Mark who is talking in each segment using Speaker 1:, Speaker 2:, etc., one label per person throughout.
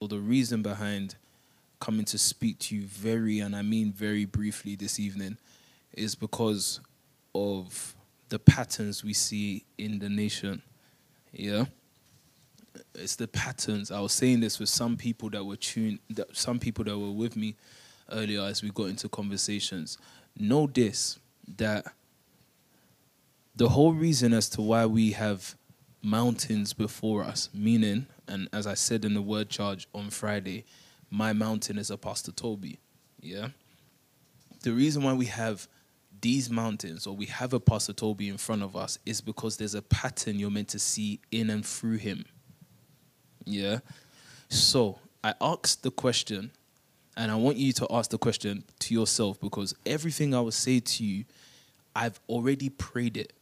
Speaker 1: Well, the reason behind coming to speak to you very, and I mean very briefly this evening, is because of the patterns we see in the nation. Yeah? It's the patterns. I was saying this with some people that were tuned, that some people that were with me earlier as we got into conversations. Know this that the whole reason as to why we have mountains before us, meaning, and as I said in the word charge on Friday, my mountain is Apostle Toby. Yeah? The reason why we have these mountains or we have Apostle Toby in front of us is because there's a pattern you're meant to see in and through him. Yeah? So I asked the question, and I want you to ask the question to yourself because everything I will say to you, I've already prayed it.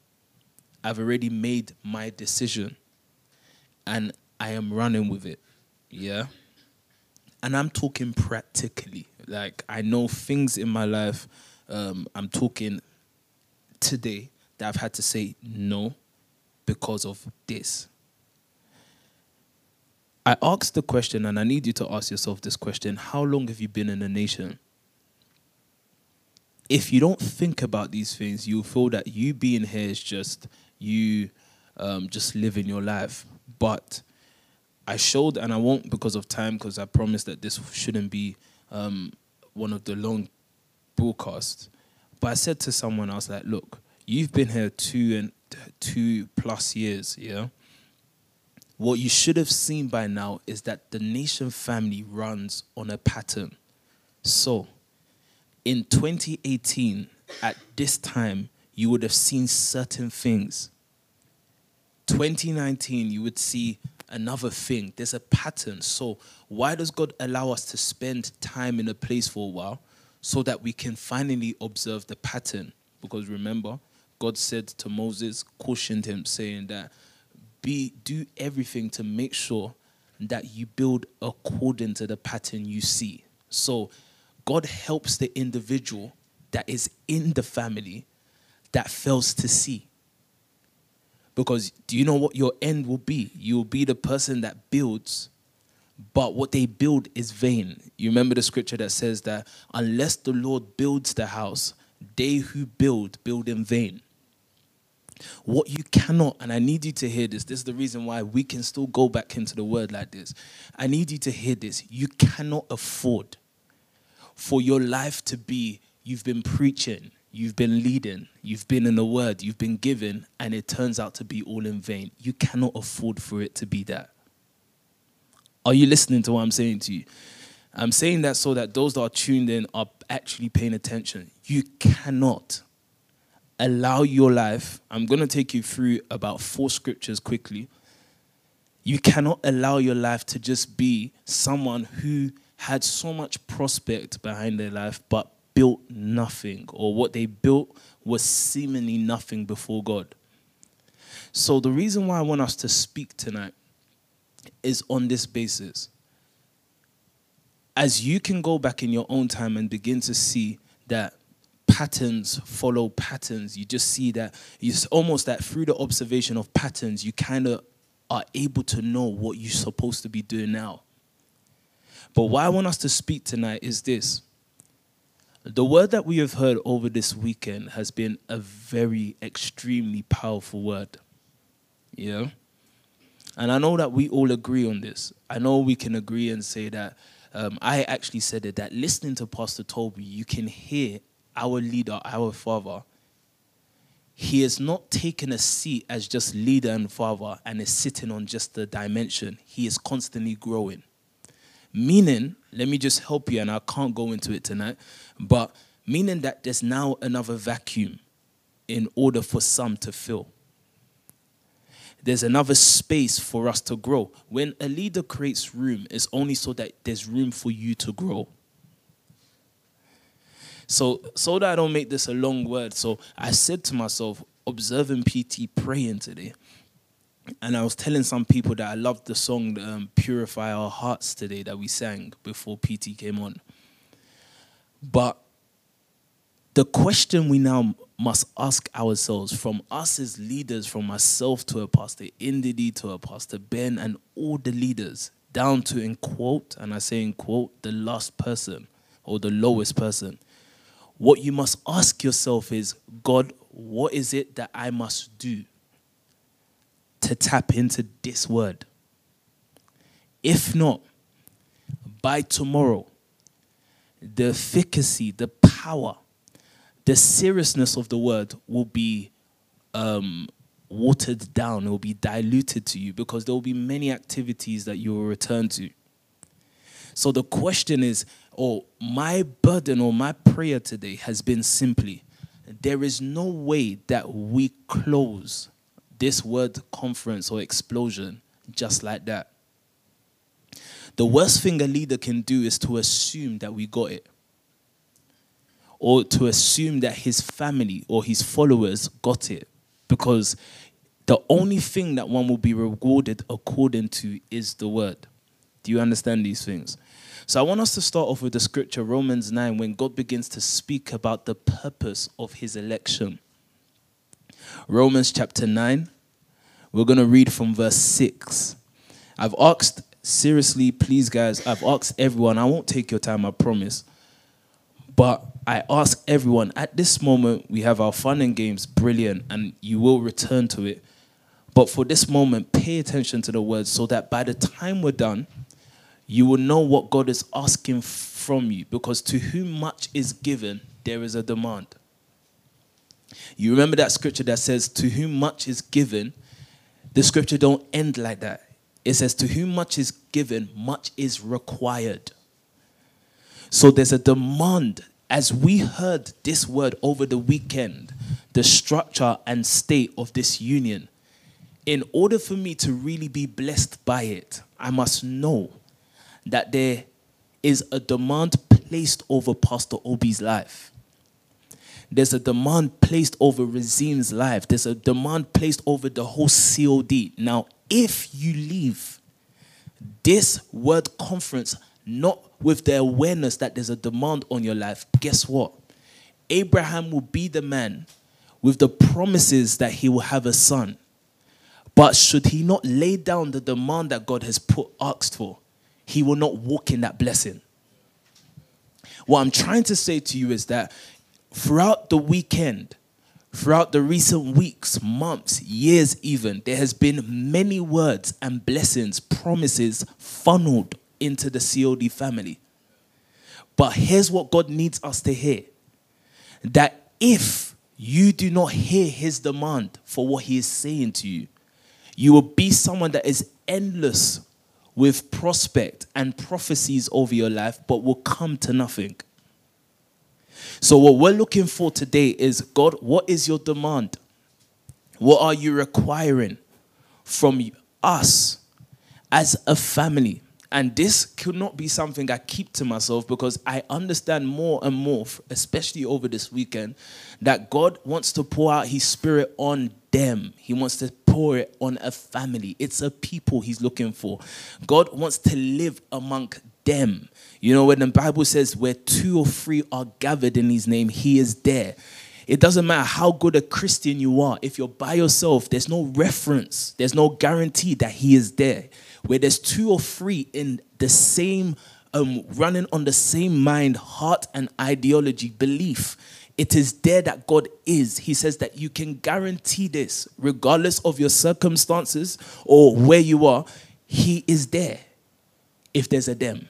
Speaker 1: I've already made my decision and I am running with it. Yeah. And I'm talking practically. Like, I know things in my life, um, I'm talking today that I've had to say no because of this. I asked the question, and I need you to ask yourself this question How long have you been in a nation? If you don't think about these things, you'll feel that you being here is just you um, just living your life. But I showed, and I won't because of time, because I promised that this shouldn't be um, one of the long broadcasts. But I said to someone, I was like, look, you've been here two and two plus years, yeah? What you should have seen by now is that the nation family runs on a pattern. So, in 2018, at this time, you would have seen certain things. 2019, you would see another thing. There's a pattern. So, why does God allow us to spend time in a place for a while? So that we can finally observe the pattern. Because remember, God said to Moses, cautioned him, saying that be do everything to make sure that you build according to the pattern you see. So, God helps the individual that is in the family that fails to see. Because do you know what your end will be? You'll be the person that builds, but what they build is vain. You remember the scripture that says that unless the Lord builds the house, they who build, build in vain. What you cannot, and I need you to hear this, this is the reason why we can still go back into the word like this. I need you to hear this. You cannot afford for your life to be, you've been preaching, You've been leading, you've been in the word, you've been given, and it turns out to be all in vain. You cannot afford for it to be that. Are you listening to what I'm saying to you? I'm saying that so that those that are tuned in are actually paying attention. You cannot allow your life, I'm going to take you through about four scriptures quickly. You cannot allow your life to just be someone who had so much prospect behind their life, but built nothing, or what they built was seemingly nothing before God. So, the reason why I want us to speak tonight is on this basis. As you can go back in your own time and begin to see that patterns follow patterns, you just see that it's almost that through the observation of patterns, you kind of are able to know what you're supposed to be doing now. But why I want us to speak tonight is this the word that we have heard over this weekend has been a very extremely powerful word. Yeah. And I know that we all agree on this. I know we can agree and say that um, I actually said it that listening to Pastor Toby, you can hear our leader, our father. He has not taken a seat as just leader and father and is sitting on just the dimension. He is constantly growing. Meaning, let me just help you, and I can't go into it tonight, but meaning that there's now another vacuum in order for some to fill. There's another space for us to grow. When a leader creates room, it's only so that there's room for you to grow. So, so that I don't make this a long word, so I said to myself, observing PT praying today, and I was telling some people that I loved the song um, Purify Our Hearts today that we sang before PT came on. But the question we now must ask ourselves from us as leaders, from myself to a pastor, Indidi to a pastor, Ben, and all the leaders down to in quote, and I say in quote, the last person or the lowest person, what you must ask yourself is God, what is it that I must do to tap into this word? If not, by tomorrow, the efficacy, the power, the seriousness of the word will be um, watered down, it will be diluted to you because there will be many activities that you will return to. So the question is, oh, my burden or my prayer today has been simply there is no way that we close this word conference or explosion just like that. The worst thing a leader can do is to assume that we got it. Or to assume that his family or his followers got it. Because the only thing that one will be rewarded according to is the word. Do you understand these things? So I want us to start off with the scripture, Romans 9, when God begins to speak about the purpose of his election. Romans chapter 9, we're going to read from verse 6. I've asked, seriously, please, guys, I've asked everyone, I won't take your time, I promise. But I ask everyone, at this moment, we have our fun and games, brilliant, and you will return to it. But for this moment, pay attention to the words so that by the time we're done, you will know what God is asking from you. Because to whom much is given, there is a demand. You remember that scripture that says, To whom much is given, the scripture don't end like that. It says, To whom much is given, much is required. So there's a demand. As we heard this word over the weekend, the structure and state of this union in order for me to really be blessed by it, I must know that there is a demand placed over Pastor Obi's life. There's a demand placed over Razim's life. There's a demand placed over the whole COD. Now, if you leave this word conference not with the awareness that there's a demand on your life, guess what? Abraham will be the man with the promises that he will have a son. But should he not lay down the demand that God has put asked for, he will not walk in that blessing. What I'm trying to say to you is that throughout the weekend, throughout the recent weeks, months, years, even, there has been many words and blessings, promises funneled into the COD family. But here's what God needs us to hear that if you do not hear his demand for what he is saying to you, you will be someone that is endless with prospect and prophecies over your life, but will come to nothing. So, what we're looking for today is God, what is your demand? What are you requiring from us as a family? And this could not be something I keep to myself because I understand more and more, especially over this weekend, that God wants to pour out His Spirit on them. He wants to pour it on a family. It's a people He's looking for. God wants to live among them. You know, when the Bible says where two or three are gathered in His name, He is there. It doesn't matter how good a Christian you are. If you're by yourself, there's no reference, there's no guarantee that He is there. Where there's two or three in the same, um, running on the same mind, heart, and ideology, belief it is there that God is. He says that you can guarantee this, regardless of your circumstances or where you are, He is there if there's a them.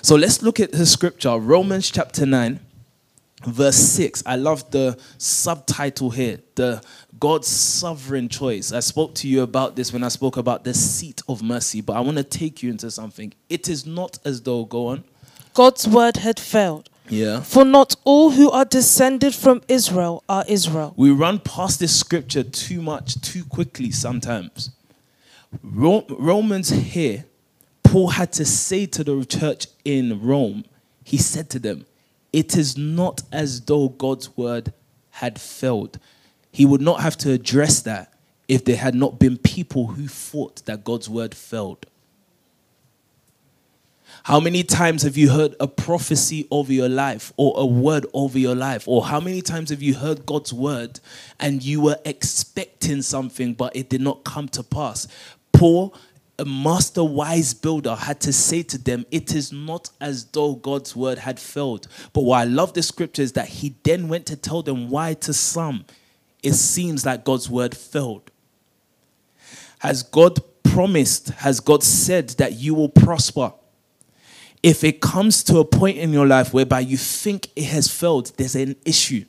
Speaker 1: So let's look at the scripture, Romans chapter 9, verse 6. I love the subtitle here, the God's sovereign choice. I spoke to you about this when I spoke about the seat of mercy, but I want to take you into something. It is not as though, go on.
Speaker 2: God's word had failed
Speaker 1: yeah.
Speaker 2: For not all who are descended from Israel are Israel.
Speaker 1: We run past this scripture too much, too quickly sometimes. Romans here, Paul had to say to the church in Rome, he said to them, It is not as though God's word had failed. He would not have to address that if there had not been people who thought that God's word failed. How many times have you heard a prophecy over your life or a word over your life? Or how many times have you heard God's word and you were expecting something but it did not come to pass? Paul a master wise builder had to say to them, It is not as though God's word had failed. But what I love the scripture is that he then went to tell them why to some it seems like God's word failed. Has God promised, has God said that you will prosper? If it comes to a point in your life whereby you think it has failed, there's an issue.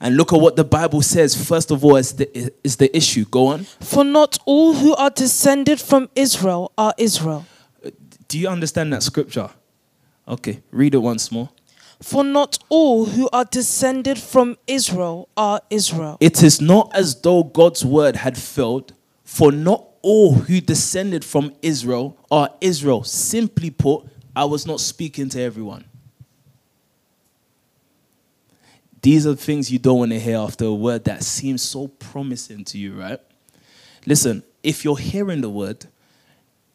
Speaker 1: And look at what the Bible says. First of all, is the, is the issue. Go on.
Speaker 2: For not all who are descended from Israel are Israel.
Speaker 1: Do you understand that scripture? Okay, read it once more.
Speaker 2: For not all who are descended from Israel are Israel.
Speaker 1: It is not as though God's word had failed, for not all who descended from Israel are Israel. Simply put, I was not speaking to everyone. These are things you don't want to hear after a word that seems so promising to you, right? Listen, if you're hearing the word,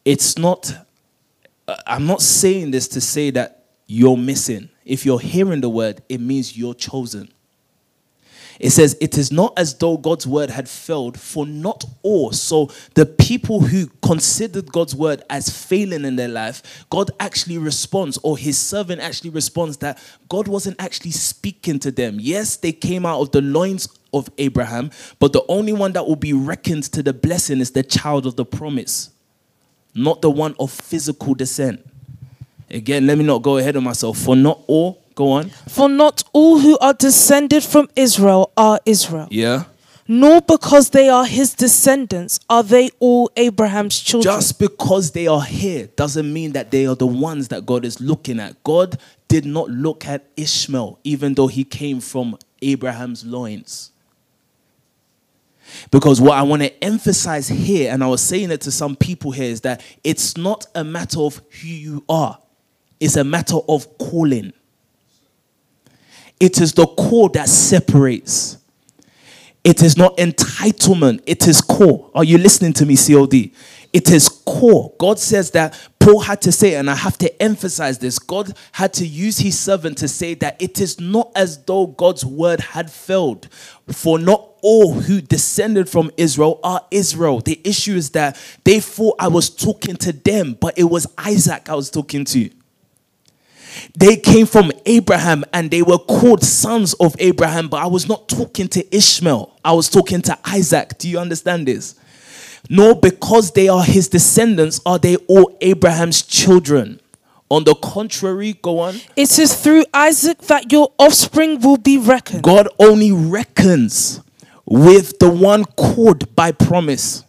Speaker 1: it's not, uh, I'm not saying this to say that you're missing. If you're hearing the word, it means you're chosen. It says, It is not as though God's word had failed, for not all. So the people who considered God's word as failing in their life, God actually responds, or his servant actually responds that God wasn't actually speaking to them. Yes, they came out of the loins of Abraham, but the only one that will be reckoned to the blessing is the child of the promise, not the one of physical descent. Again, let me not go ahead of myself. For not all Go on.
Speaker 2: For not all who are descended from Israel are Israel.
Speaker 1: Yeah.
Speaker 2: Nor because they are his descendants are they all Abraham's children.
Speaker 1: Just because they are here doesn't mean that they are the ones that God is looking at. God did not look at Ishmael, even though he came from Abraham's loins. Because what I want to emphasize here, and I was saying it to some people here, is that it's not a matter of who you are, it's a matter of calling. It is the core that separates. It is not entitlement, it is core. Are you listening to me, COD? It is core. God says that Paul had to say, and I have to emphasize this God had to use his servant to say that it is not as though God's word had failed, for not all who descended from Israel are Israel. The issue is that they thought I was talking to them, but it was Isaac I was talking to. They came from Abraham and they were called sons of Abraham, but I was not talking to Ishmael. I was talking to Isaac. Do you understand this? Nor because they are his descendants are they all Abraham's children. On the contrary, go on.
Speaker 2: It is through Isaac that your offspring will be reckoned.
Speaker 1: God only reckons with the one called by promise.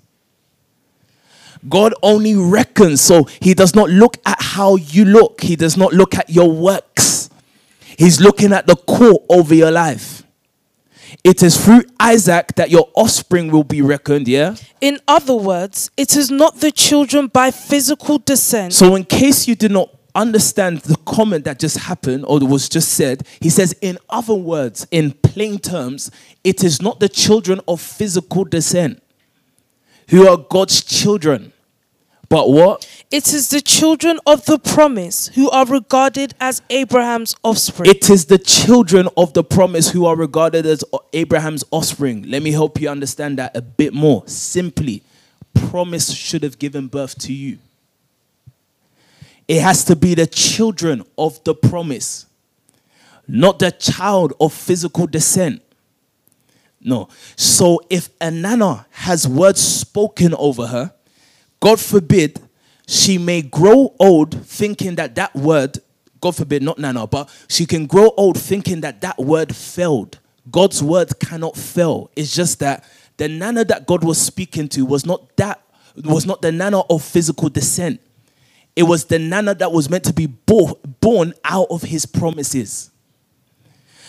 Speaker 1: God only reckons, so He does not look at how you look, He does not look at your works. He's looking at the core over your life. It is through Isaac that your offspring will be reckoned, yeah?
Speaker 2: In other words, it is not the children by physical descent.
Speaker 1: So, in case you did not understand the comment that just happened or was just said, he says, in other words, in plain terms, it is not the children of physical descent who are God's children. But what?
Speaker 2: It is the children of the promise who are regarded as Abraham's offspring.
Speaker 1: It is the children of the promise who are regarded as Abraham's offspring. Let me help you understand that a bit more. Simply, promise should have given birth to you. It has to be the children of the promise, not the child of physical descent. No. So if a nana has words spoken over her, God forbid she may grow old thinking that that word, God forbid, not nana, but she can grow old thinking that that word failed. God's word cannot fail. It's just that the nana that God was speaking to was not that was not the nana of physical descent. It was the nana that was meant to be born out of his promises.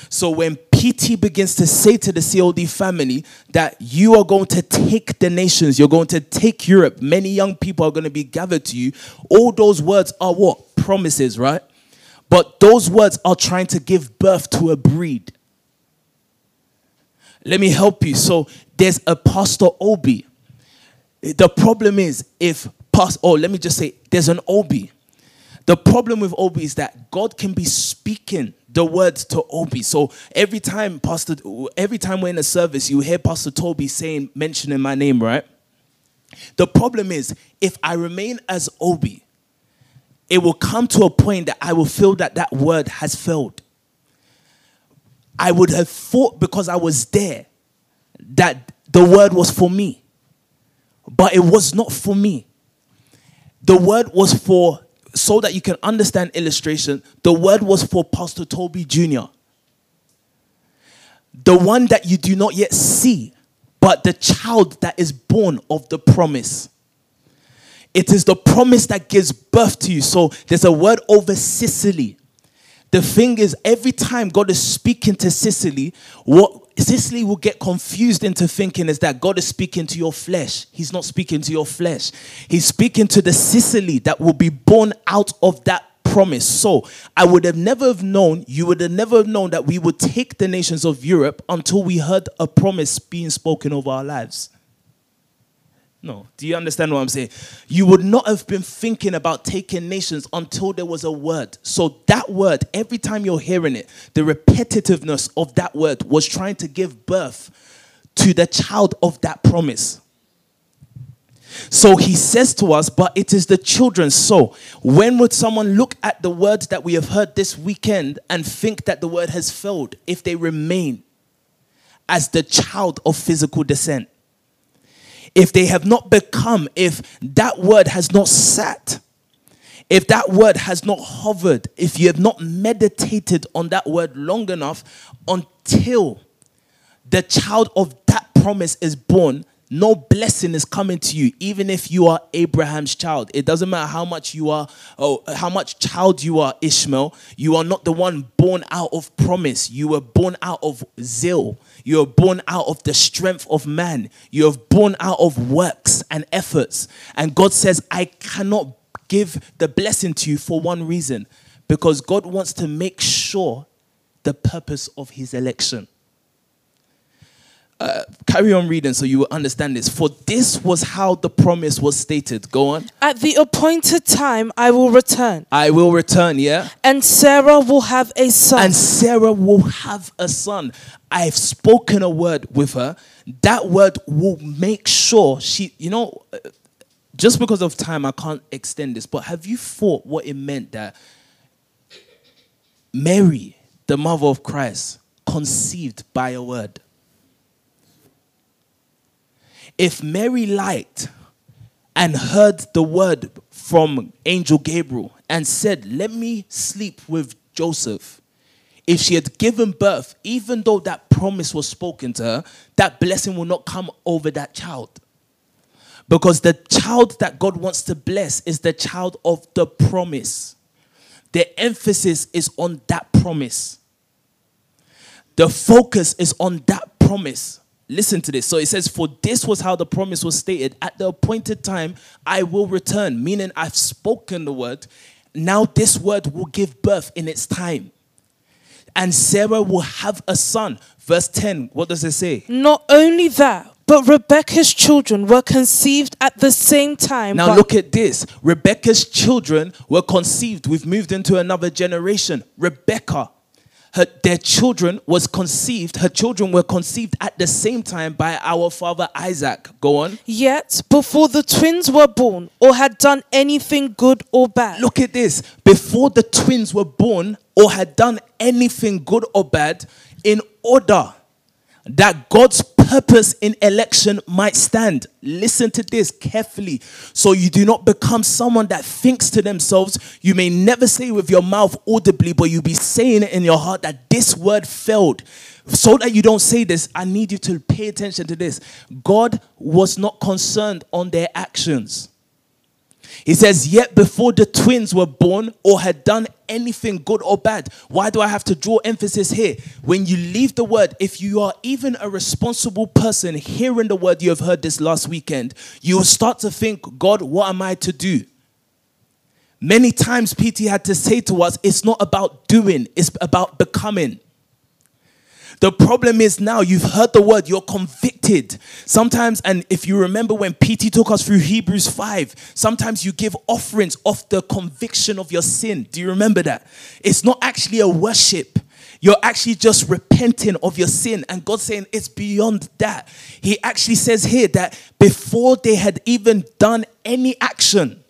Speaker 1: So when PT begins to say to the COD family that you are going to take the nations, you're going to take Europe, many young people are going to be gathered to you, all those words are what? Promises, right? But those words are trying to give birth to a breed. Let me help you. So there's a Pastor Obi. The problem is if Pastor, oh, let me just say, there's an Obi. The problem with Obi is that God can be speaking the word to Obi. So every time Pastor, every time we're in a service, you hear Pastor Toby saying, mentioning my name, right? The problem is, if I remain as Obi, it will come to a point that I will feel that that word has failed. I would have thought because I was there that the word was for me, but it was not for me. The word was for, so that you can understand illustration, the word was for Pastor Toby Jr., the one that you do not yet see, but the child that is born of the promise. It is the promise that gives birth to you. So there's a word over Sicily. The thing is, every time God is speaking to Sicily, what Sicily will get confused into thinking is that God is speaking to your flesh. He's not speaking to your flesh. He's speaking to the Sicily that will be born out of that promise. So I would have never have known, you would have never have known that we would take the nations of Europe until we heard a promise being spoken over our lives. No. Do you understand what I'm saying? You would not have been thinking about taking nations until there was a word. So that word, every time you're hearing it, the repetitiveness of that word was trying to give birth to the child of that promise. So he says to us, but it is the children. So when would someone look at the word that we have heard this weekend and think that the word has failed if they remain as the child of physical descent? If they have not become, if that word has not sat, if that word has not hovered, if you have not meditated on that word long enough until the child of that promise is born, no blessing is coming to you, even if you are Abraham's child. It doesn't matter how much you are, oh, how much child you are, Ishmael. You are not the one born out of promise. You were born out of zeal. You are born out of the strength of man. You are born out of works and efforts. And God says, I cannot give the blessing to you for one reason because God wants to make sure the purpose of his election uh, carry on reading so you will understand this. For this was how the promise was stated. Go on.
Speaker 2: At the appointed time, I will return,
Speaker 1: I will return, yeah?
Speaker 2: and Sarah will have a son.
Speaker 1: And Sarah will have a son. I've spoken a word with her. That word will make sure she, you know, uh, just because of time, I can't extend this, but have you thought what it meant that Mary, the mother of Christ, conceived by a word? If Mary liked and heard the word from Angel Gabriel and said, Let me sleep with Joseph, if she had given birth, even though that promise was spoken to her, that blessing will not come over that child. Because the child that God wants to bless is the child of the promise. The emphasis is on that promise. The focus is on that promise. Listen to this. So it says, For this was how the promise was stated. At the appointed time, I will return, meaning I've spoken the word. Now this word will give birth in its time. And Sarah will have a son. Verse 10, what does it say?
Speaker 2: Not only that, but Rebecca's children were conceived at the same time.
Speaker 1: Now look at this. Rebecca's children were conceived. We've moved into another generation. Rebecca her, their children was conceived her children were conceived at the same time by our father isaac. Go on.
Speaker 2: Yet, before the twins were born or had done anything good or bad,
Speaker 1: look at this. Before the twins were born or had done anything good or bad in order that God's purpose in election might stand. Listen to this carefully so you do not become someone that thinks to themselves. You may never say with your mouth audibly, but you be saying it in your heart that this word failed. So that you don't say this, I need you to pay attention to this. God was not concerned on their actions. He says, Yet before the twins were born or had done anything good or bad. Why do I have to draw emphasis here? When you leave the word, if you are even a responsible person hearing the word you have heard this last weekend, you will start to think, God, what am I to do? Many times, PT had to say to us, it's not about doing, it's about becoming. The problem is now you've heard the word, you're convicted. Sometimes, and if you remember when PT took us through Hebrews 5, sometimes you give offerings of the conviction of your sin. Do you remember that? It's not actually a worship. You're actually just repenting of your sin. And God's saying it's beyond that. He actually says here that before they had even done any action,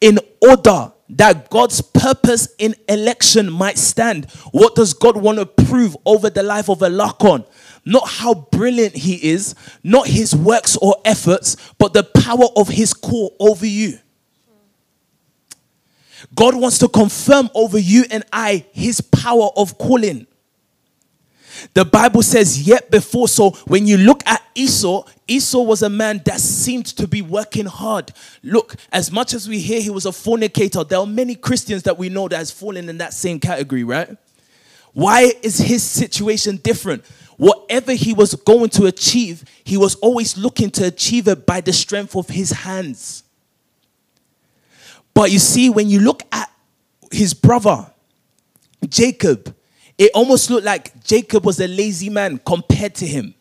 Speaker 1: in order that God's purpose in election might stand, what does God want to prove over the life of a Lakon? Not how brilliant he is, not his works or efforts, but the power of his call over you. God wants to confirm over you and I his power of calling. The Bible says, yet before. So when you look at Esau, Esau was a man that seemed to be working hard. Look, as much as we hear he was a fornicator, there are many Christians that we know that has fallen in that same category, right? Why is his situation different? Whatever he was going to achieve, he was always looking to achieve it by the strength of his hands. But you see, when you look at his brother, Jacob, it almost looked like Jacob was a lazy man compared to him.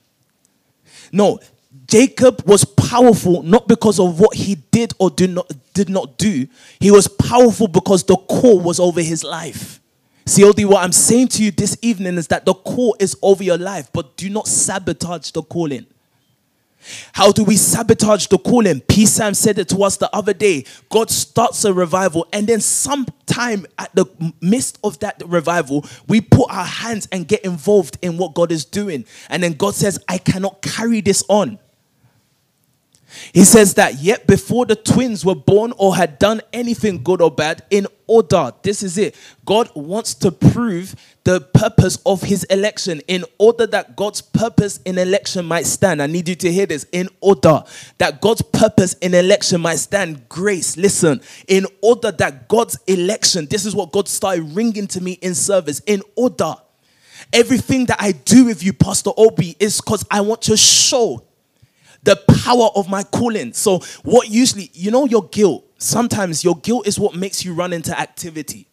Speaker 1: No, Jacob was powerful not because of what he did or did not, did not do. He was powerful because the call was over his life. COD, what I'm saying to you this evening is that the call is over your life, but do not sabotage the calling. How do we sabotage the calling? P. Sam said it to us the other day. God starts a revival, and then sometime at the midst of that revival, we put our hands and get involved in what God is doing. And then God says, I cannot carry this on. He says that yet before the twins were born or had done anything good or bad, in order, this is it. God wants to prove the purpose of his election in order that God's purpose in election might stand. I need you to hear this. In order that God's purpose in election might stand. Grace, listen. In order that God's election, this is what God started ringing to me in service. In order. Everything that I do with you, Pastor Obi, is because I want to show the power of my calling. So, what usually, you know, your guilt, sometimes your guilt is what makes you run into activity.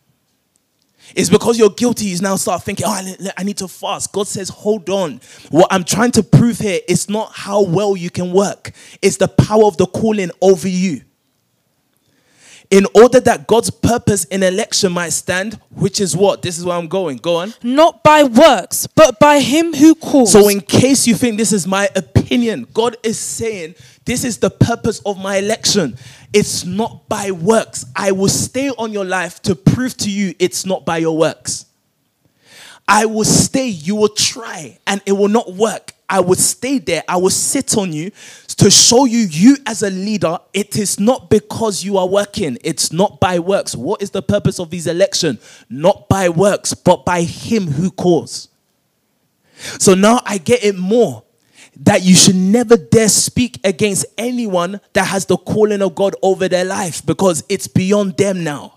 Speaker 1: It's because you're guilty, you now start thinking, oh, I need to fast. God says, hold on. What I'm trying to prove here is not how well you can work, it's the power of the calling over you in order that God's purpose in election might stand, which is what? This is where I'm going. Go on.
Speaker 2: Not by works, but by him who calls.
Speaker 1: So, in case you think this is my opinion, God is saying, This is the purpose of my election. It's not by works. I will stay on your life to prove to you it's not by your works. I will stay, you will try, and it will not work. I will stay there. I will sit on you to show you, you as a leader, it is not because you are working. It's not by works. What is the purpose of these election? Not by works, but by Him who calls. So now I get it more that you should never dare speak against anyone that has the calling of God over their life because it's beyond them now.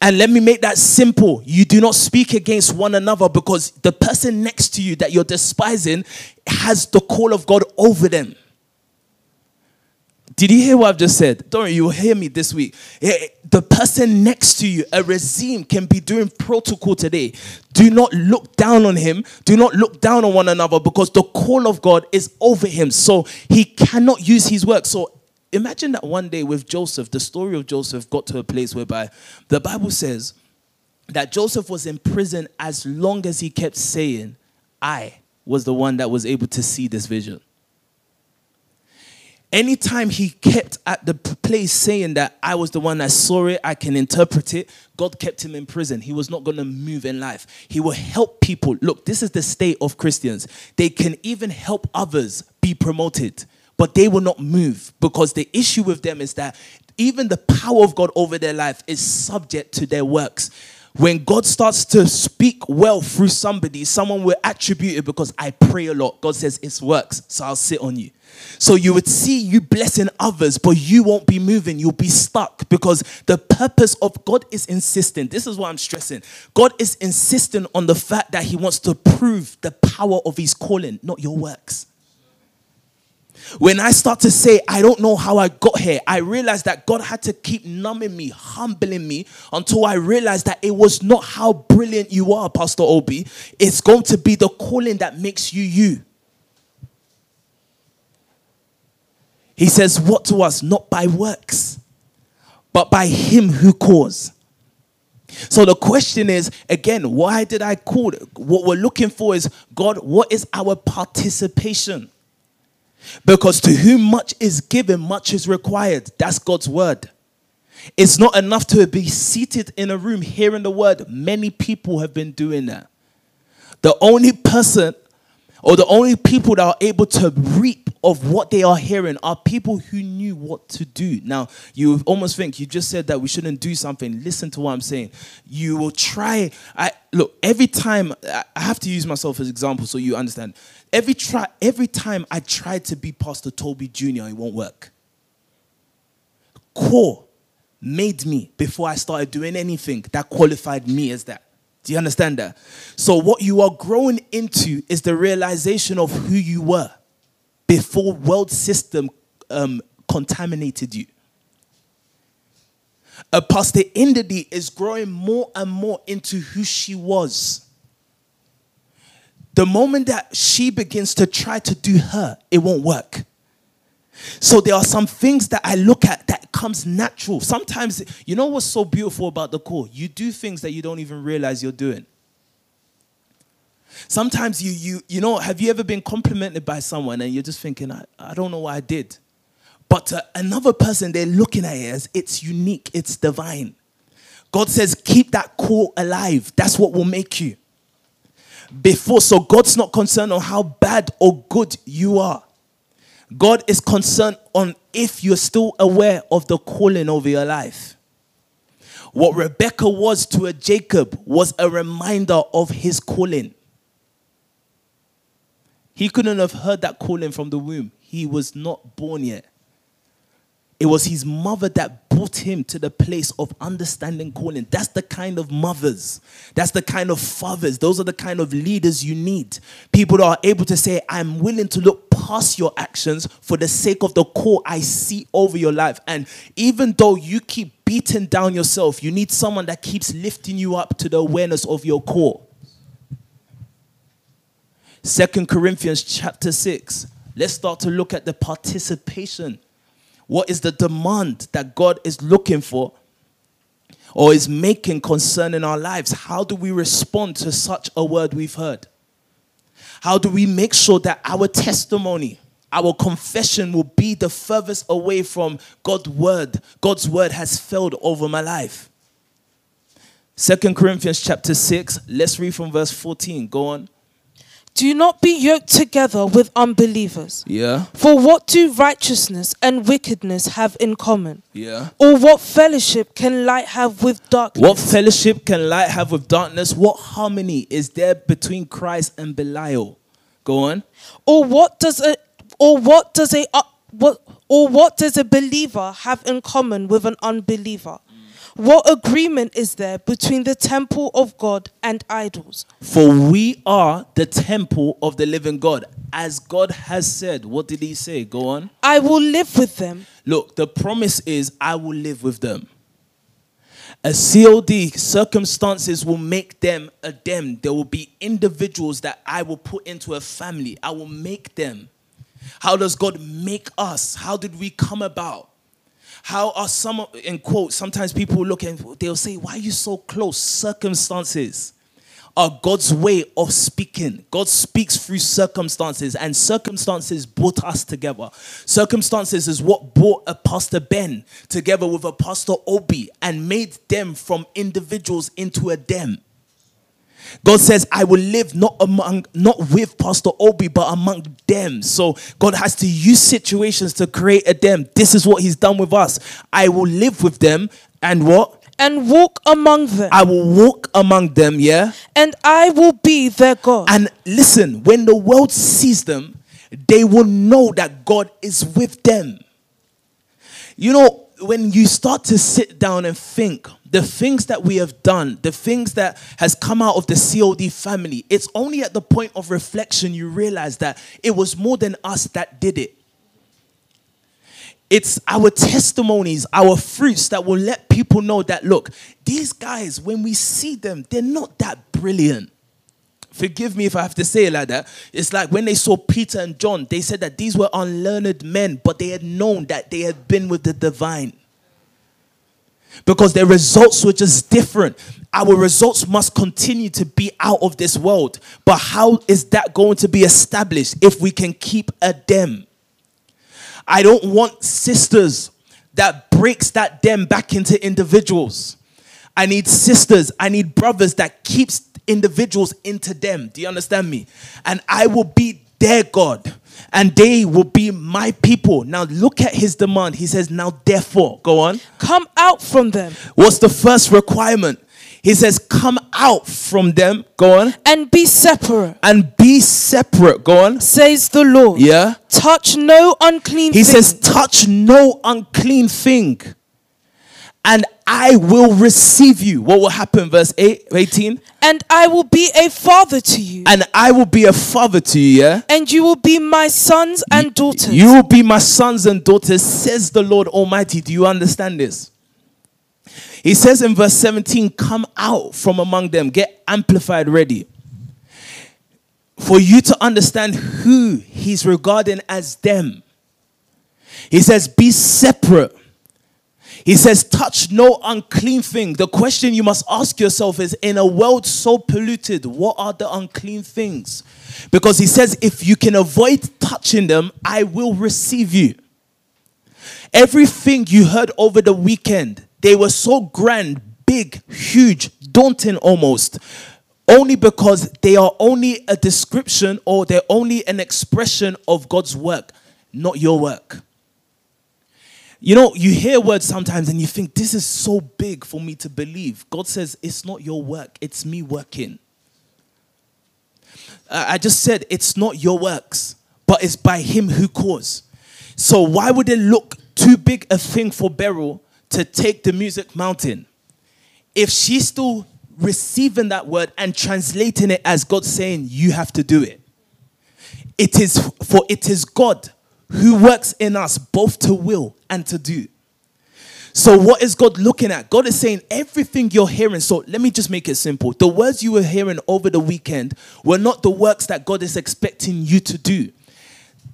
Speaker 1: And let me make that simple. You do not speak against one another because the person next to you that you're despising has the call of God over them. Did you hear what I've just said? Don't worry, you'll hear me this week. The person next to you, a regime, can be doing protocol today. Do not look down on him. Do not look down on one another because the call of God is over him. So he cannot use his work. So imagine that one day with Joseph, the story of Joseph got to a place whereby the Bible says that Joseph was in prison as long as he kept saying, I was the one that was able to see this vision. Anytime he kept at the place saying that I was the one that saw it, I can interpret it, God kept him in prison. He was not going to move in life. He will help people. Look, this is the state of Christians. They can even help others be promoted but they will not move because the issue with them is that even the power of God over their life is subject to their works. When God starts to speak well through somebody, someone will attribute it because I pray a lot. God says it's works, so I'll sit on you. So you would see you blessing others, but you won't be moving. You'll be stuck because the purpose of God is insistent. This is what I'm stressing. God is insistent on the fact that He wants to prove the power of His calling, not your works. When I start to say, I don't know how I got here, I realized that God had to keep numbing me, humbling me until I realized that it was not how brilliant you are, Pastor Obi. It's going to be the calling that makes you you. He says, What to us? Not by works, but by Him who calls. So the question is again, why did I call? What we're looking for is God, what is our participation? Because to whom much is given, much is required. That's God's word. It's not enough to be seated in a room hearing the word. Many people have been doing that. The only person or the only people that are able to reap of what they are hearing are people who knew what to do. Now, you almost think you just said that we shouldn't do something. Listen to what I'm saying. You will try. I look every time. I have to use myself as example so you understand. Every try, every time I try to be Pastor Toby Jr., it won't work. Core made me before I started doing anything that qualified me as that. Do you understand that? So, what you are growing into is the realization of who you were before world system um, contaminated you. A pastor Indidi is growing more and more into who she was. The moment that she begins to try to do her, it won't work. So there are some things that I look at that comes natural. Sometimes, you know what's so beautiful about the core? You do things that you don't even realize you're doing. Sometimes you you you know, have you ever been complimented by someone and you're just thinking, I, I don't know what I did. But uh, another person, they're looking at it as it's unique, it's divine. God says, keep that core alive. That's what will make you. Before, so God's not concerned on how bad or good you are. God is concerned on if you're still aware of the calling over your life. What Rebecca was to a Jacob was a reminder of his calling. He couldn't have heard that calling from the womb. He was not born yet. It was his mother that brought him to the place of understanding calling. That's the kind of mothers, that's the kind of fathers, those are the kind of leaders you need. People that are able to say, I'm willing to look past your actions for the sake of the call I see over your life. And even though you keep beating down yourself, you need someone that keeps lifting you up to the awareness of your call. Second Corinthians chapter 6. Let's start to look at the participation what is the demand that God is looking for or is making concerning our lives? How do we respond to such a word we've heard? How do we make sure that our testimony, our confession will be the furthest away from God's word? God's word has failed over my life. Second Corinthians chapter 6, let's read from verse 14. Go on.
Speaker 2: Do not be yoked together with unbelievers.
Speaker 1: Yeah.
Speaker 2: For what do righteousness and wickedness have in common?
Speaker 1: Yeah.
Speaker 2: Or what fellowship can light have with darkness?
Speaker 1: What fellowship can light have with darkness? What harmony is there between Christ and Belial? Go on.
Speaker 2: Or what does a or what does a uh, what or what does a believer have in common with an unbeliever? What agreement is there between the temple of God and idols?
Speaker 1: For we are the temple of the living God. As God has said, what did he say? Go on.
Speaker 2: I will live with them.
Speaker 1: Look, the promise is I will live with them. A COD circumstances will make them a them. There will be individuals that I will put into a family. I will make them. How does God make us? How did we come about? How are some, in quotes, sometimes people look and they'll say, Why are you so close? Circumstances are God's way of speaking. God speaks through circumstances, and circumstances brought us together. Circumstances is what brought a Pastor Ben together with a Pastor Obi and made them from individuals into a them. God says, I will live not among, not with Pastor Obi, but among them. So God has to use situations to create a them. This is what He's done with us. I will live with them and what?
Speaker 2: And walk among them.
Speaker 1: I will walk among them, yeah?
Speaker 2: And I will be their God.
Speaker 1: And listen, when the world sees them, they will know that God is with them. You know, when you start to sit down and think, the things that we have done, the things that has come out of the COD family, it's only at the point of reflection you realize that it was more than us that did it. It's our testimonies, our fruits that will let people know that look, these guys, when we see them, they're not that brilliant. Forgive me if I have to say it like that. It's like when they saw Peter and John, they said that these were unlearned men, but they had known that they had been with the divine because their results were just different. our results must continue to be out of this world. But how is that going to be established if we can keep a dem? I don't want sisters that breaks that dem back into individuals. I need sisters, I need brothers that keeps individuals into them. Do you understand me? And I will be their God and they will be my people. Now look at his demand. He says, Now therefore, go on.
Speaker 2: Come out from them
Speaker 1: What's the first requirement? He says, Come out from them, go on,
Speaker 2: and be separate,
Speaker 1: and be separate, go on.
Speaker 2: says the Lord.
Speaker 1: Yeah.
Speaker 2: Touch no unclean
Speaker 1: He
Speaker 2: thing.
Speaker 1: says, Touch no unclean thing, and I will receive you. What will happen? Verse 8, 18.
Speaker 2: and I will be a father to you,
Speaker 1: And I will be a father to you, yeah?
Speaker 2: and you will be my sons and daughters.
Speaker 1: You will be my sons and daughters, says the Lord Almighty. Do you understand this? He says in verse 17, Come out from among them, get amplified ready. For you to understand who he's regarding as them. He says, Be separate. He says, Touch no unclean thing. The question you must ask yourself is In a world so polluted, what are the unclean things? Because he says, If you can avoid touching them, I will receive you. Everything you heard over the weekend, they were so grand, big, huge, daunting almost. Only because they are only a description or they're only an expression of God's work, not your work. You know, you hear words sometimes and you think, this is so big for me to believe. God says, it's not your work, it's me working. I just said, it's not your works, but it's by Him who caused. So, why would it look too big a thing for Beryl to take the music mountain? If she's still receiving that word and translating it as God saying, you have to do it. It is for it is God who works in us both to will and to do. So, what is God looking at? God is saying everything you're hearing. So, let me just make it simple. The words you were hearing over the weekend were not the works that God is expecting you to do.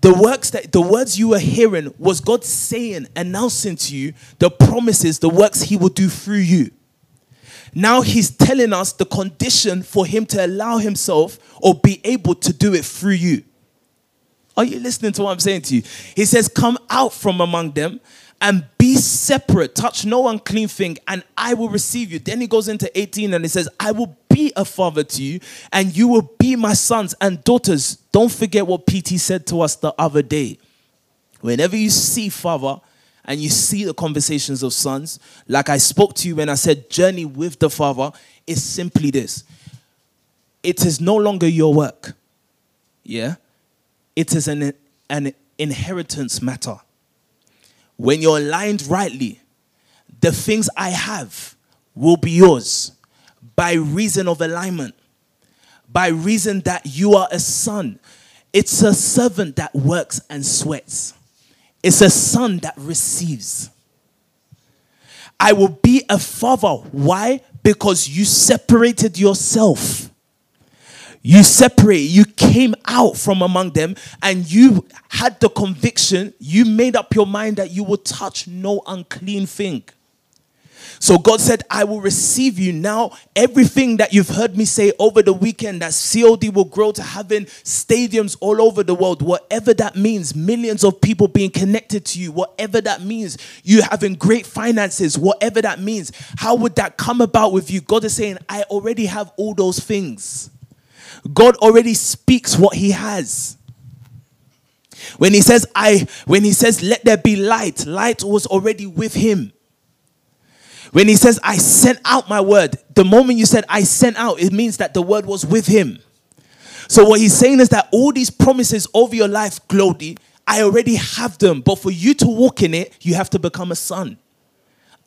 Speaker 1: The works that the words you were hearing was God saying, announcing to you the promises, the works He will do through you. Now He's telling us the condition for Him to allow Himself or be able to do it through you. Are you listening to what I'm saying to you? He says, Come out from among them and be separate. Touch no unclean thing, and I will receive you. Then he goes into 18 and he says, I will be a father to you, and you will be my sons and daughters. Don't forget what PT said to us the other day. Whenever you see father, and you see the conversations of sons, like I spoke to you when I said journey with the Father, is simply this it is no longer your work. Yeah? It is an, an inheritance matter. When you're aligned rightly, the things I have will be yours by reason of alignment, by reason that you are a son. It's a servant that works and sweats. It's a son that receives. I will be a father. Why? Because you separated yourself. You separate, you came out from among them, and you had the conviction, you made up your mind that you would touch no unclean thing. So God said, I will receive you. Now, everything that you've heard me say over the weekend that COD will grow to having stadiums all over the world, whatever that means, millions of people being connected to you, whatever that means, you having great finances, whatever that means, how would that come about with you? God is saying, I already have all those things. God already speaks what he has. When he says, I, when he says, let there be light, light was already with him. When he says, I sent out my word, the moment you said, I sent out, it means that the word was with him. So, what he's saying is that all these promises over your life, Glody, I already have them. But for you to walk in it, you have to become a son.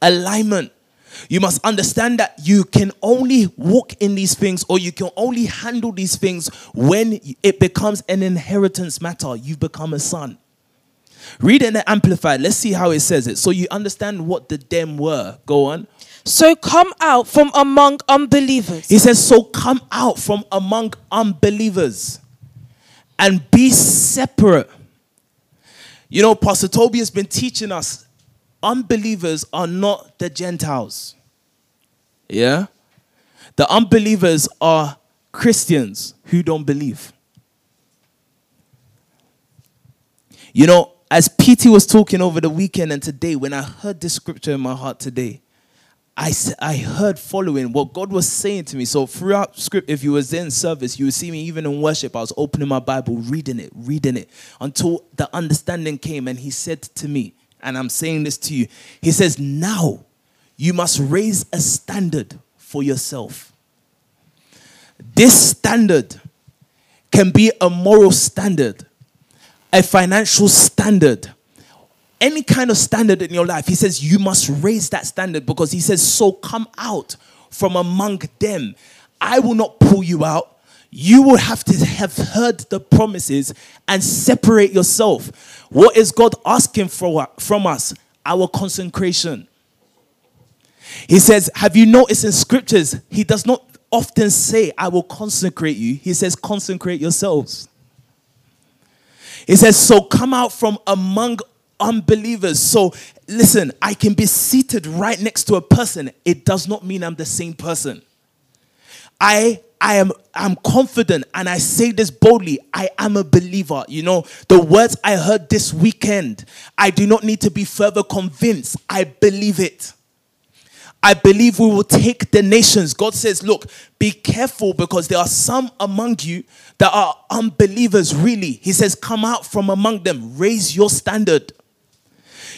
Speaker 1: Alignment. You must understand that you can only walk in these things or you can only handle these things when it becomes an inheritance matter. You've become a son. Read in the Amplified. Let's see how it says it. So you understand what the them were. Go on.
Speaker 2: So come out from among unbelievers
Speaker 1: He says, So come out from among unbelievers and be separate. You know, Pastor Toby has been teaching us unbelievers are not the Gentiles. Yeah? The unbelievers are Christians who don't believe. You know, as PT was talking over the weekend and today, when I heard this scripture in my heart today, I, I heard following what God was saying to me. So throughout script, if you was in service, you would see me even in worship. I was opening my Bible, reading it, reading it, until the understanding came. And he said to me, and I'm saying this to you, he says, now you must raise a standard for yourself. This standard can be a moral standard, a financial standard, any kind of standard in your life, he says you must raise that standard because he says, So come out from among them. I will not pull you out. You will have to have heard the promises and separate yourself. What is God asking for, from us? Our consecration. He says, Have you noticed in scriptures, he does not often say, I will consecrate you. He says, Consecrate yourselves. He says, So come out from among unbelievers. So listen, I can be seated right next to a person. It does not mean I'm the same person. I I am I'm confident and I say this boldly. I am a believer. You know, the words I heard this weekend, I do not need to be further convinced. I believe it. I believe we will take the nations. God says, look, be careful because there are some among you that are unbelievers, really. He says, come out from among them, raise your standard.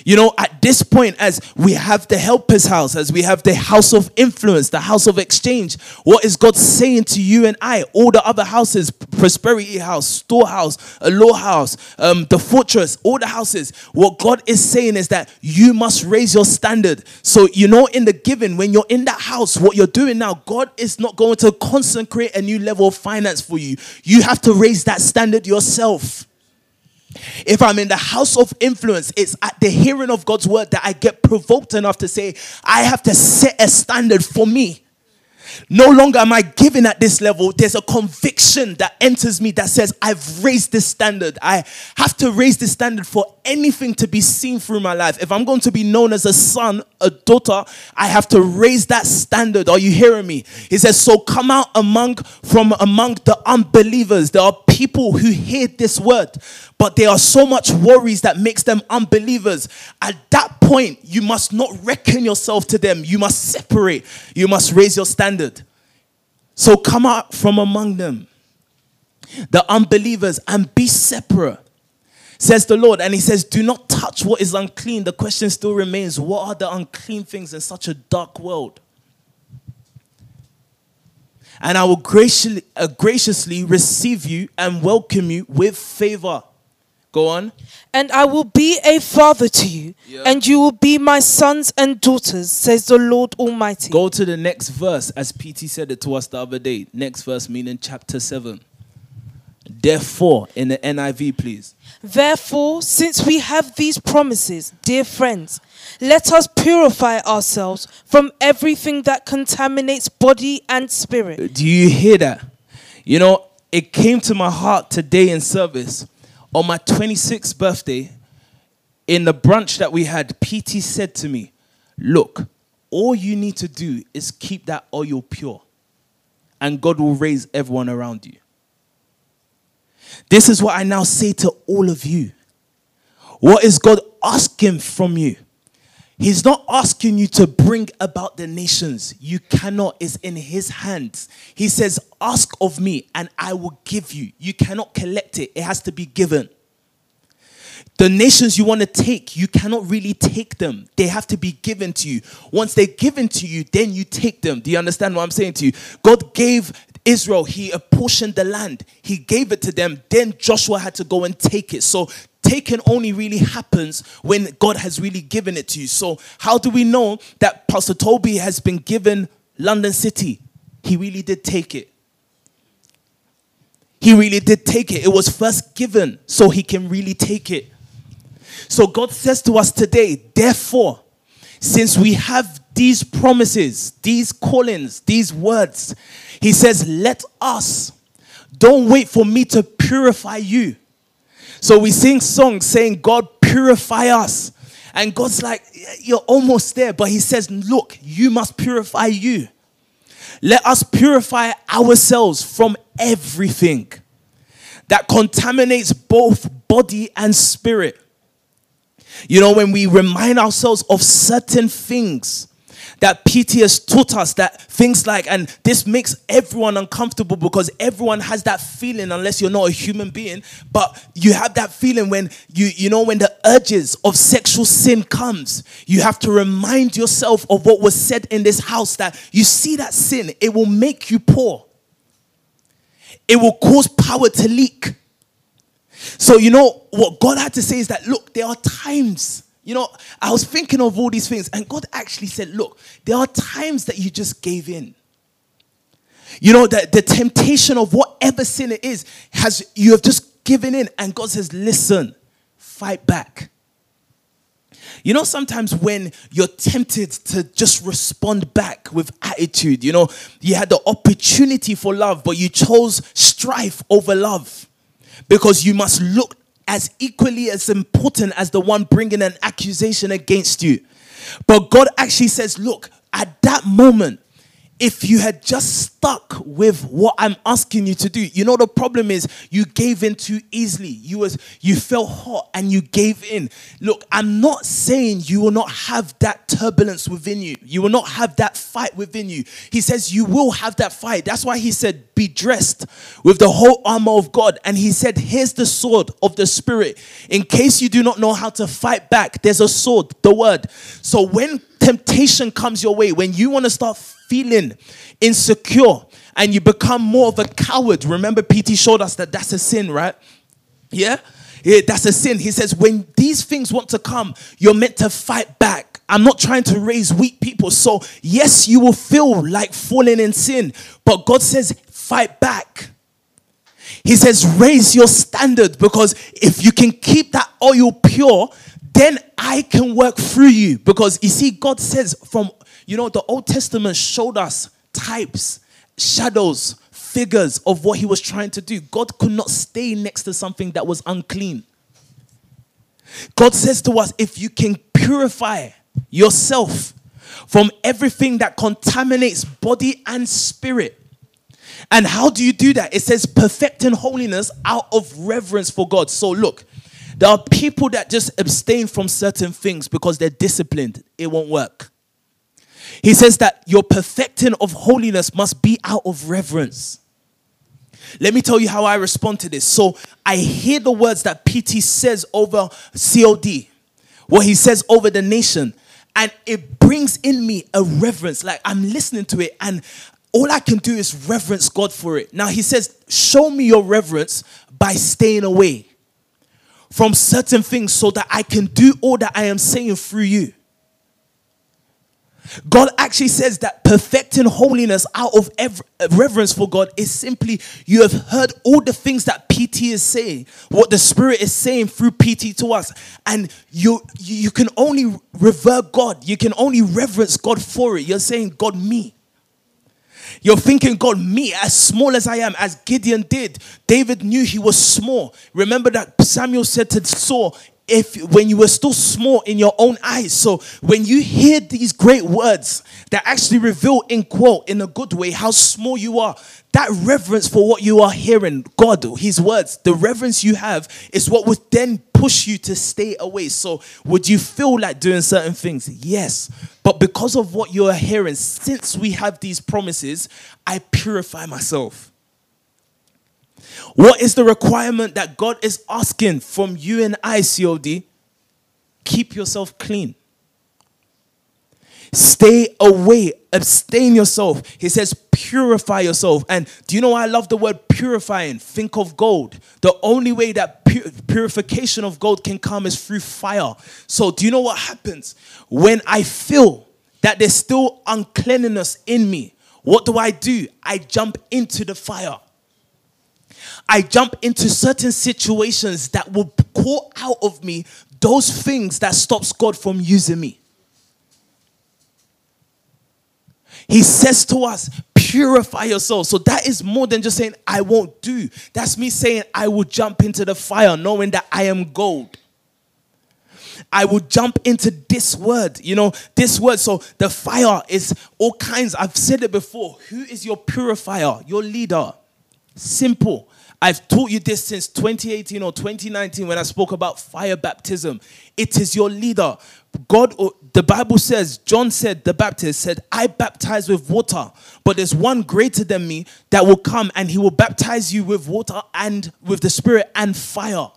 Speaker 1: You know, at this point, as we have the helper's house, as we have the house of influence, the house of exchange, what is God saying to you and I? All the other houses, prosperity house, storehouse, a law house, um, the fortress, all the houses. What God is saying is that you must raise your standard. So, you know, in the giving, when you're in that house, what you're doing now, God is not going to consecrate a new level of finance for you. You have to raise that standard yourself. If I'm in the house of influence, it's at the hearing of God's word that I get provoked enough to say, I have to set a standard for me. No longer am I giving at this level. There's a conviction that enters me that says, I've raised this standard. I have to raise this standard for anything to be seen through my life. If I'm going to be known as a son, a daughter, I have to raise that standard. Are you hearing me? He says, So come out among from among the unbelievers. There are people who hear this word, but there are so much worries that makes them unbelievers. At that point, you must not reckon yourself to them. You must separate. You must raise your standard. So come out from among them, the unbelievers, and be separate says the Lord. And he says, Do not touch what is unclean. The question still remains what are the unclean things in such a dark world? And I will graciously, uh, graciously receive you and welcome you with favor. Go on.
Speaker 2: And I will be a father to you, yeah. and you will be my sons and daughters, says the Lord Almighty.
Speaker 1: Go to the next verse, as PT said it to us the other day. Next verse, meaning chapter 7. Therefore, in the NIV, please.
Speaker 2: Therefore, since we have these promises, dear friends, let us purify ourselves from everything that contaminates body and spirit.
Speaker 1: Do you hear that? You know, it came to my heart today in service. On my 26th birthday, in the brunch that we had, PT said to me, Look, all you need to do is keep that oil pure, and God will raise everyone around you. This is what I now say to all of you. What is God asking from you? He's not asking you to bring about the nations. You cannot. It's in His hands. He says, Ask of me and I will give you. You cannot collect it, it has to be given. The nations you want to take, you cannot really take them. They have to be given to you. Once they're given to you, then you take them. Do you understand what I'm saying to you? God gave Israel, he apportioned the land, he gave it to them. Then Joshua had to go and take it. So, taken only really happens when God has really given it to you. So, how do we know that Pastor Toby has been given London City? He really did take it. He really did take it. It was first given, so he can really take it. So, God says to us today, therefore, since we have these promises, these callings, these words, he says, Let us. Don't wait for me to purify you. So we sing songs saying, God, purify us. And God's like, You're almost there. But He says, Look, you must purify you. let us purify ourselves from everything that contaminates both body and spirit. You know, when we remind ourselves of certain things that PT has taught us that things like, and this makes everyone uncomfortable because everyone has that feeling, unless you're not a human being, but you have that feeling when you, you know, when the urges of sexual sin comes, you have to remind yourself of what was said in this house that you see that sin, it will make you poor. It will cause power to leak. So, you know, what God had to say is that, look, there are times you know, I was thinking of all these things, and God actually said, Look, there are times that you just gave in. You know, that the temptation of whatever sin it is, has you have just given in, and God says, Listen, fight back. You know, sometimes when you're tempted to just respond back with attitude, you know, you had the opportunity for love, but you chose strife over love because you must look as equally as important as the one bringing an accusation against you. But God actually says, look, at that moment, if you had just stuck with what I'm asking you to do, you know the problem is you gave in too easily. You was you felt hot and you gave in. Look, I'm not saying you will not have that turbulence within you. You will not have that fight within you. He says you will have that fight. That's why he said be dressed with the whole armor of God and he said here's the sword of the spirit. In case you do not know how to fight back, there's a sword, the word. So when temptation comes your way, when you want to start feeling insecure and you become more of a coward. Remember, PT showed us that that's a sin, right? Yeah? Yeah, that's a sin. He says, when these things want to come, you're meant to fight back. I'm not trying to raise weak people. So, yes, you will feel like falling in sin, but God says, fight back. He says, raise your standard because if you can keep that oil pure, then I can work through you. Because you see, God says, from you know, the Old Testament showed us types, shadows, figures of what he was trying to do. God could not stay next to something that was unclean. God says to us, if you can purify yourself from everything that contaminates body and spirit. And how do you do that? It says perfecting holiness out of reverence for God. So look, there are people that just abstain from certain things because they're disciplined. It won't work. He says that your perfecting of holiness must be out of reverence. Let me tell you how I respond to this. So I hear the words that PT says over COD, what he says over the nation, and it brings in me a reverence. Like I'm listening to it, and all I can do is reverence God for it. Now he says, Show me your reverence by staying away from certain things so that I can do all that I am saying through you. God actually says that perfecting holiness out of reverence for God is simply you have heard all the things that PT is saying, what the Spirit is saying through PT to us, and you you can only revere God, you can only reverence God for it. You're saying, God, me. You're thinking, God, me, as small as I am, as Gideon did. David knew he was small. Remember that Samuel said to Saul, if when you were still small in your own eyes. So when you hear these great words that actually reveal in quote in a good way how small you are, that reverence for what you are hearing, God, his words, the reverence you have is what would then push you to stay away. So would you feel like doing certain things? Yes. But because of what you are hearing, since we have these promises, I purify myself. What is the requirement that God is asking from you and I, COD? Keep yourself clean. Stay away, abstain yourself. He says, purify yourself. And do you know why I love the word purifying? Think of gold. The only way that purification of gold can come is through fire. So, do you know what happens when I feel that there's still uncleanness in me? What do I do? I jump into the fire. I jump into certain situations that will call out of me those things that stops God from using me. He says to us, purify yourself. So that is more than just saying, I won't do. That's me saying, I will jump into the fire knowing that I am gold. I will jump into this word, you know, this word. So the fire is all kinds. I've said it before. Who is your purifier, your leader? Simple. I've taught you this since 2018 or 2019 when I spoke about fire baptism. It is your leader. God, the Bible says, John said, the Baptist said, I baptize with water, but there's one greater than me that will come and he will baptize you with water and with the Spirit and fire.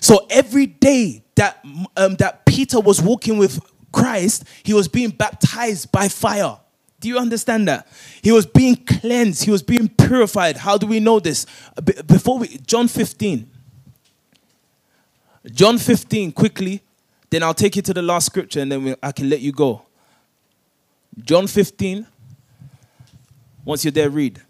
Speaker 1: So every day that, um, that Peter was walking with Christ, he was being baptized by fire. Do you understand that? He was being cleansed, he was being purified. How do we know this? Before we, John 15. John 15, quickly, then I'll take you to the last scripture and then we, I can let you go. John 15. Once you're there, read.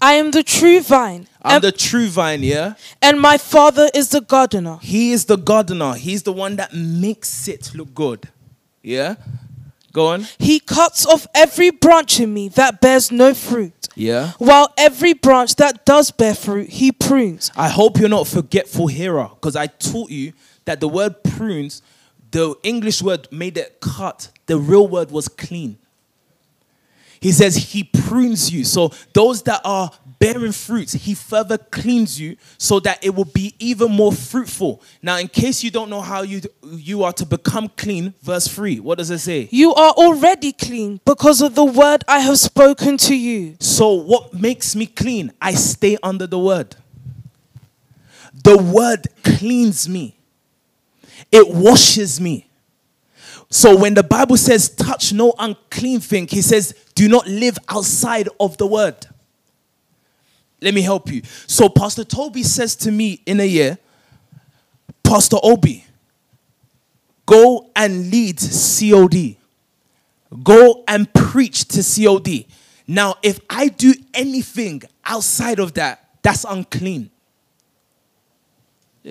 Speaker 2: I am the true vine.
Speaker 1: I'm the true vine, yeah?
Speaker 2: And my father is the gardener.
Speaker 1: He is the gardener. He's the one that makes it look good. Yeah? Go on.
Speaker 2: He cuts off every branch in me that bears no fruit.
Speaker 1: Yeah.
Speaker 2: While every branch that does bear fruit, he prunes.
Speaker 1: I hope you're not a forgetful hearer because I taught you that the word prunes, the English word made it cut, the real word was clean. He says he prunes you. So those that are bearing fruits, he further cleans you so that it will be even more fruitful. Now, in case you don't know how you you are to become clean, verse 3, what does it say?
Speaker 2: You are already clean because of the word I have spoken to you.
Speaker 1: So what makes me clean? I stay under the word. The word cleans me. It washes me. So when the Bible says touch no unclean thing, he says do not live outside of the word. Let me help you. So Pastor Toby says to me in a year, Pastor Obi, go and lead COD. Go and preach to COD. Now, if I do anything outside of that, that's unclean.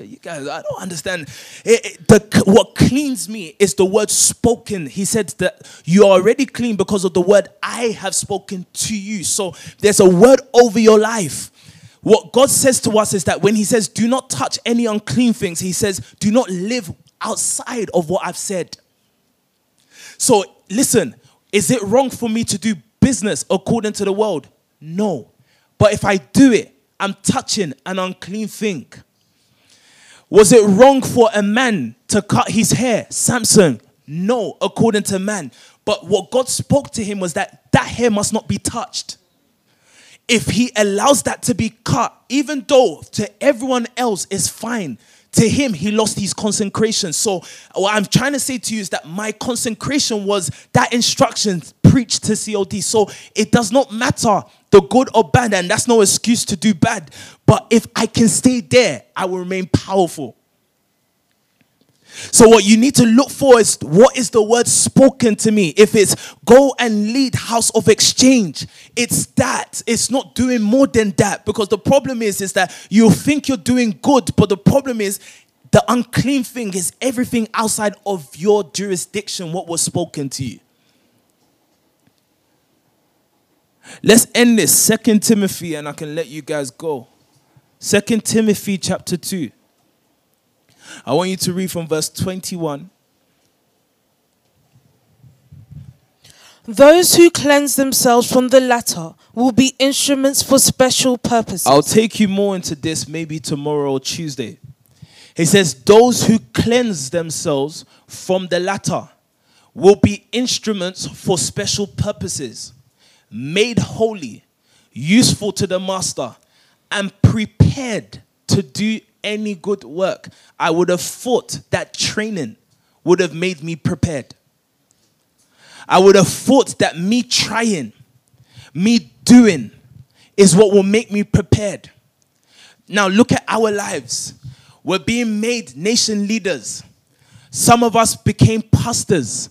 Speaker 1: You guys, I don't understand. It, it, the, what cleans me is the word spoken. He said that you are already clean because of the word I have spoken to you. So there's a word over your life. What God says to us is that when He says, do not touch any unclean things, He says, do not live outside of what I've said. So listen, is it wrong for me to do business according to the world? No. But if I do it, I'm touching an unclean thing. Was it wrong for a man to cut his hair? Samson, no, according to man. But what God spoke to him was that that hair must not be touched. If he allows that to be cut, even though to everyone else is fine, to him he lost his consecration. So what I'm trying to say to you is that my consecration was that instruction preached to COD. So it does not matter the good or bad, and that's no excuse to do bad. But if I can stay there, I will remain powerful. So, what you need to look for is what is the word spoken to me? If it's go and lead house of exchange, it's that. It's not doing more than that. Because the problem is, is that you think you're doing good, but the problem is the unclean thing is everything outside of your jurisdiction, what was spoken to you. Let's end this. Second Timothy, and I can let you guys go. Second Timothy chapter 2. I want you to read from verse 21.
Speaker 2: Those who cleanse themselves from the latter will be instruments for special purposes.
Speaker 1: I'll take you more into this maybe tomorrow or Tuesday. He says, Those who cleanse themselves from the latter will be instruments for special purposes, made holy, useful to the master, and prepared to do any good work. I would have thought that training would have made me prepared. I would have thought that me trying, me doing, is what will make me prepared. Now, look at our lives. We're being made nation leaders. Some of us became pastors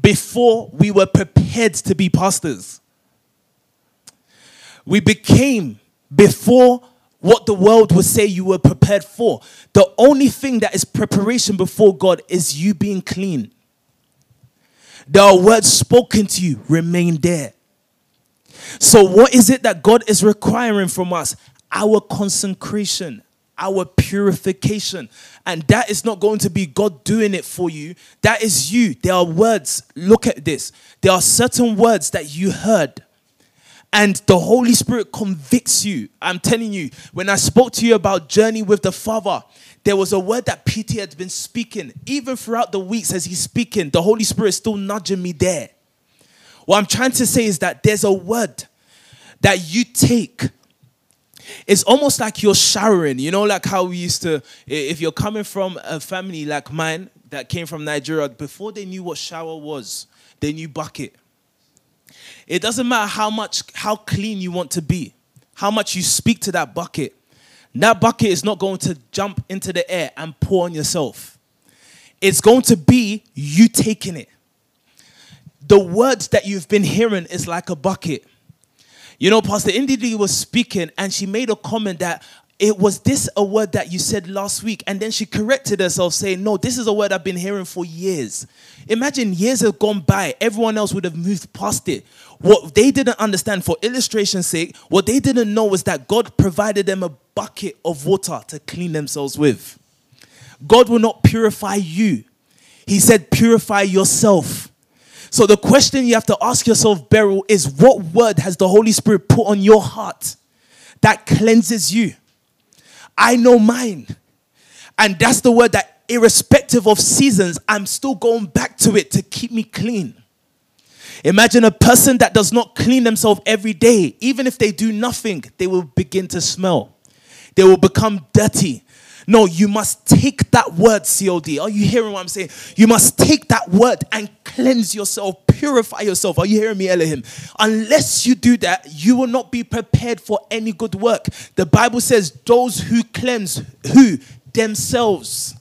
Speaker 1: before we were prepared to be pastors. We became before what the world would say you were prepared for. The only thing that is preparation before God is you being clean. There are words spoken to you, remain there. So, what is it that God is requiring from us? Our consecration. our purification. And that is not going to be God doing it for you. That is you. There are words. Look at this. There are certain words that you heard. And the Holy Spirit convicts you. I'm telling you, when I spoke to you about journey with the Father, there was a word that PT had been speaking. Even throughout the weeks as he's speaking, the Holy Spirit is still nudging me there. What I'm trying to say is that there's a word that you take it's almost like you're showering. You know, like how we used to, if you're coming from a family like mine that came from Nigeria, before they knew what shower was, they knew bucket. It doesn't matter how much, how clean you want to be, how much you speak to that bucket. That bucket is not going to jump into the air and pour on yourself. It's going to be you taking it. The words that you've been hearing is like a bucket you know, Pastor Indidi was speaking and she made a comment that it was this a word that you said last week? And then she corrected herself saying no this is a word i've been hearing for years. Imagine years have gone by everyone else would have moved past it. What they didn't understand for illustration's sake what they didn't know was that god provided them a bucket of water to clean themselves with. God will not purify you. He said purify yourself. So the question you have to ask yourself, Beryl, is what word has the Holy Spirit put on your heart that cleanses you? I know mine. And that's the word that, irrespective of seasons, I'm still going back to it to keep me clean. Imagine a person that does not clean themselves every day. Even if they do nothing, they will begin to smell. They will become dirty. No, you must take that word, COD. Are you hearing what I'm saying? You must take that word and cleanse yourself, purify yourself. Are you hearing me, Elohim? Unless you do that, you will not be prepared for any good work. The Bible says, those who cleanse, who? Themselves.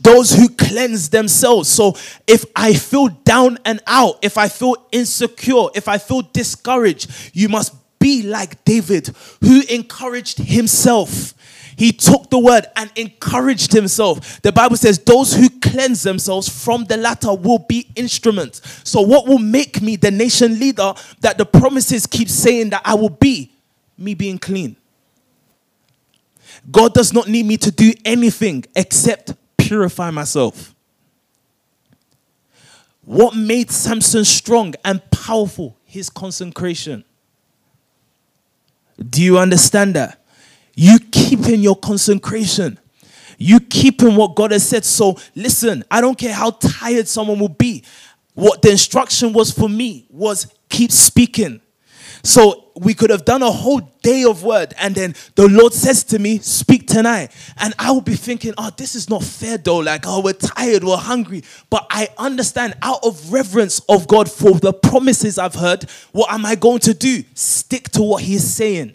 Speaker 1: Those who cleanse themselves. So if I feel down and out, if I feel insecure, if I feel discouraged, you must be like David, who encouraged himself. He took the word and encouraged himself. The Bible says, Those who cleanse themselves from the latter will be instruments. So, what will make me the nation leader that the promises keep saying that I will be? Me being clean. God does not need me to do anything except purify myself. What made Samson strong and powerful? His consecration. Do you understand that? You keep in your consecration. You keep in what God has said. So listen, I don't care how tired someone will be. What the instruction was for me was keep speaking. So we could have done a whole day of word, and then the Lord says to me, Speak tonight. And I would be thinking, Oh, this is not fair though. Like, oh, we're tired, we're hungry. But I understand out of reverence of God for the promises I've heard, what am I going to do? Stick to what He's saying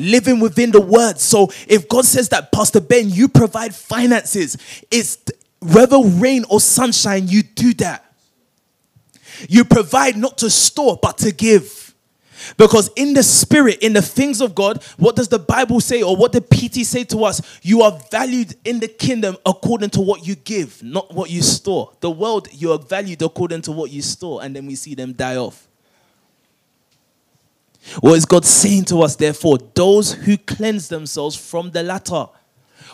Speaker 1: living within the word. So if God says that, Pastor Ben, you provide finances, it's whether rain or sunshine, you do that. You provide not to store, but to give. Because in the spirit, in the things of God, what does the Bible say or what the PT say to us? You are valued in the kingdom according to what you give, not what you store. The world, you are valued according to what you store, and then we see them die off. What is God saying to us, therefore? Those who cleanse themselves from the latter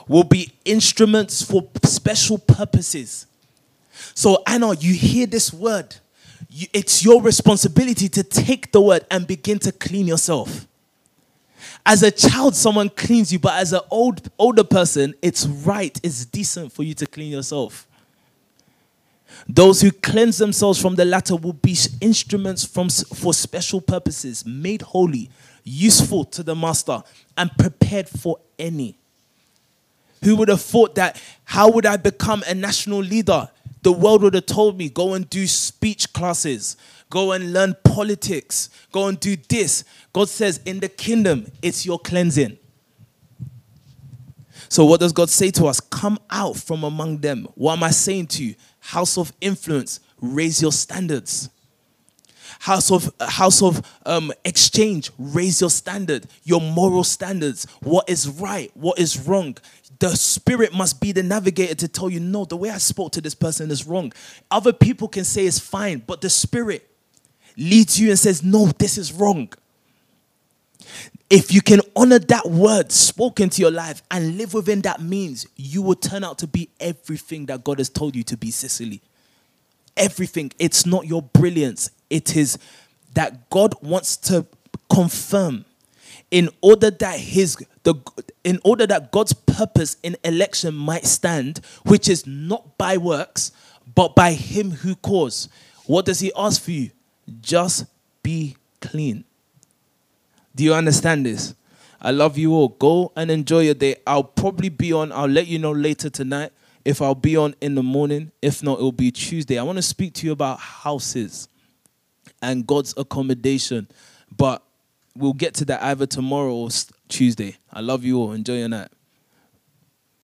Speaker 1: will be instruments for special purposes. So, Anna, you hear this word. You, it's your responsibility to take the word and begin to clean yourself. As a child, someone cleans you, but as an old, older person, it's right, it's decent for you to clean yourself. Those who cleanse themselves from the latter will be instruments from, for special purposes, made holy, useful to the master, and prepared for any. Who would have thought that? How would I become a national leader? The world would have told me, go and do speech classes, go and learn politics, go and do this. God says, in the kingdom, it's your cleansing. So, what does God say to us? Come out from among them. What am I saying to you? House of influence, raise your standards. House of house of um, exchange, raise your standard, your moral standards. What is right? What is wrong? The spirit must be the navigator to tell you, no, the way I spoke to this person is wrong. Other people can say it's fine, but the spirit leads you and says, no, this is wrong. If you can honor that word spoken to your life and live within that means, you will turn out to be everything that God has told you to be, Cicely. Everything. It's not your brilliance, it is that God wants to confirm in order that his the in order that God's purpose in election might stand, which is not by works, but by him who calls. What does he ask for you? Just be clean. Do you understand this? I love you all. Go and enjoy your day. I'll probably be on, I'll let you know later tonight if I'll be on in the morning. If not, it'll be Tuesday. I want to speak to you about houses and God's accommodation. But we'll get to that either tomorrow or Tuesday. I love you all. Enjoy your night.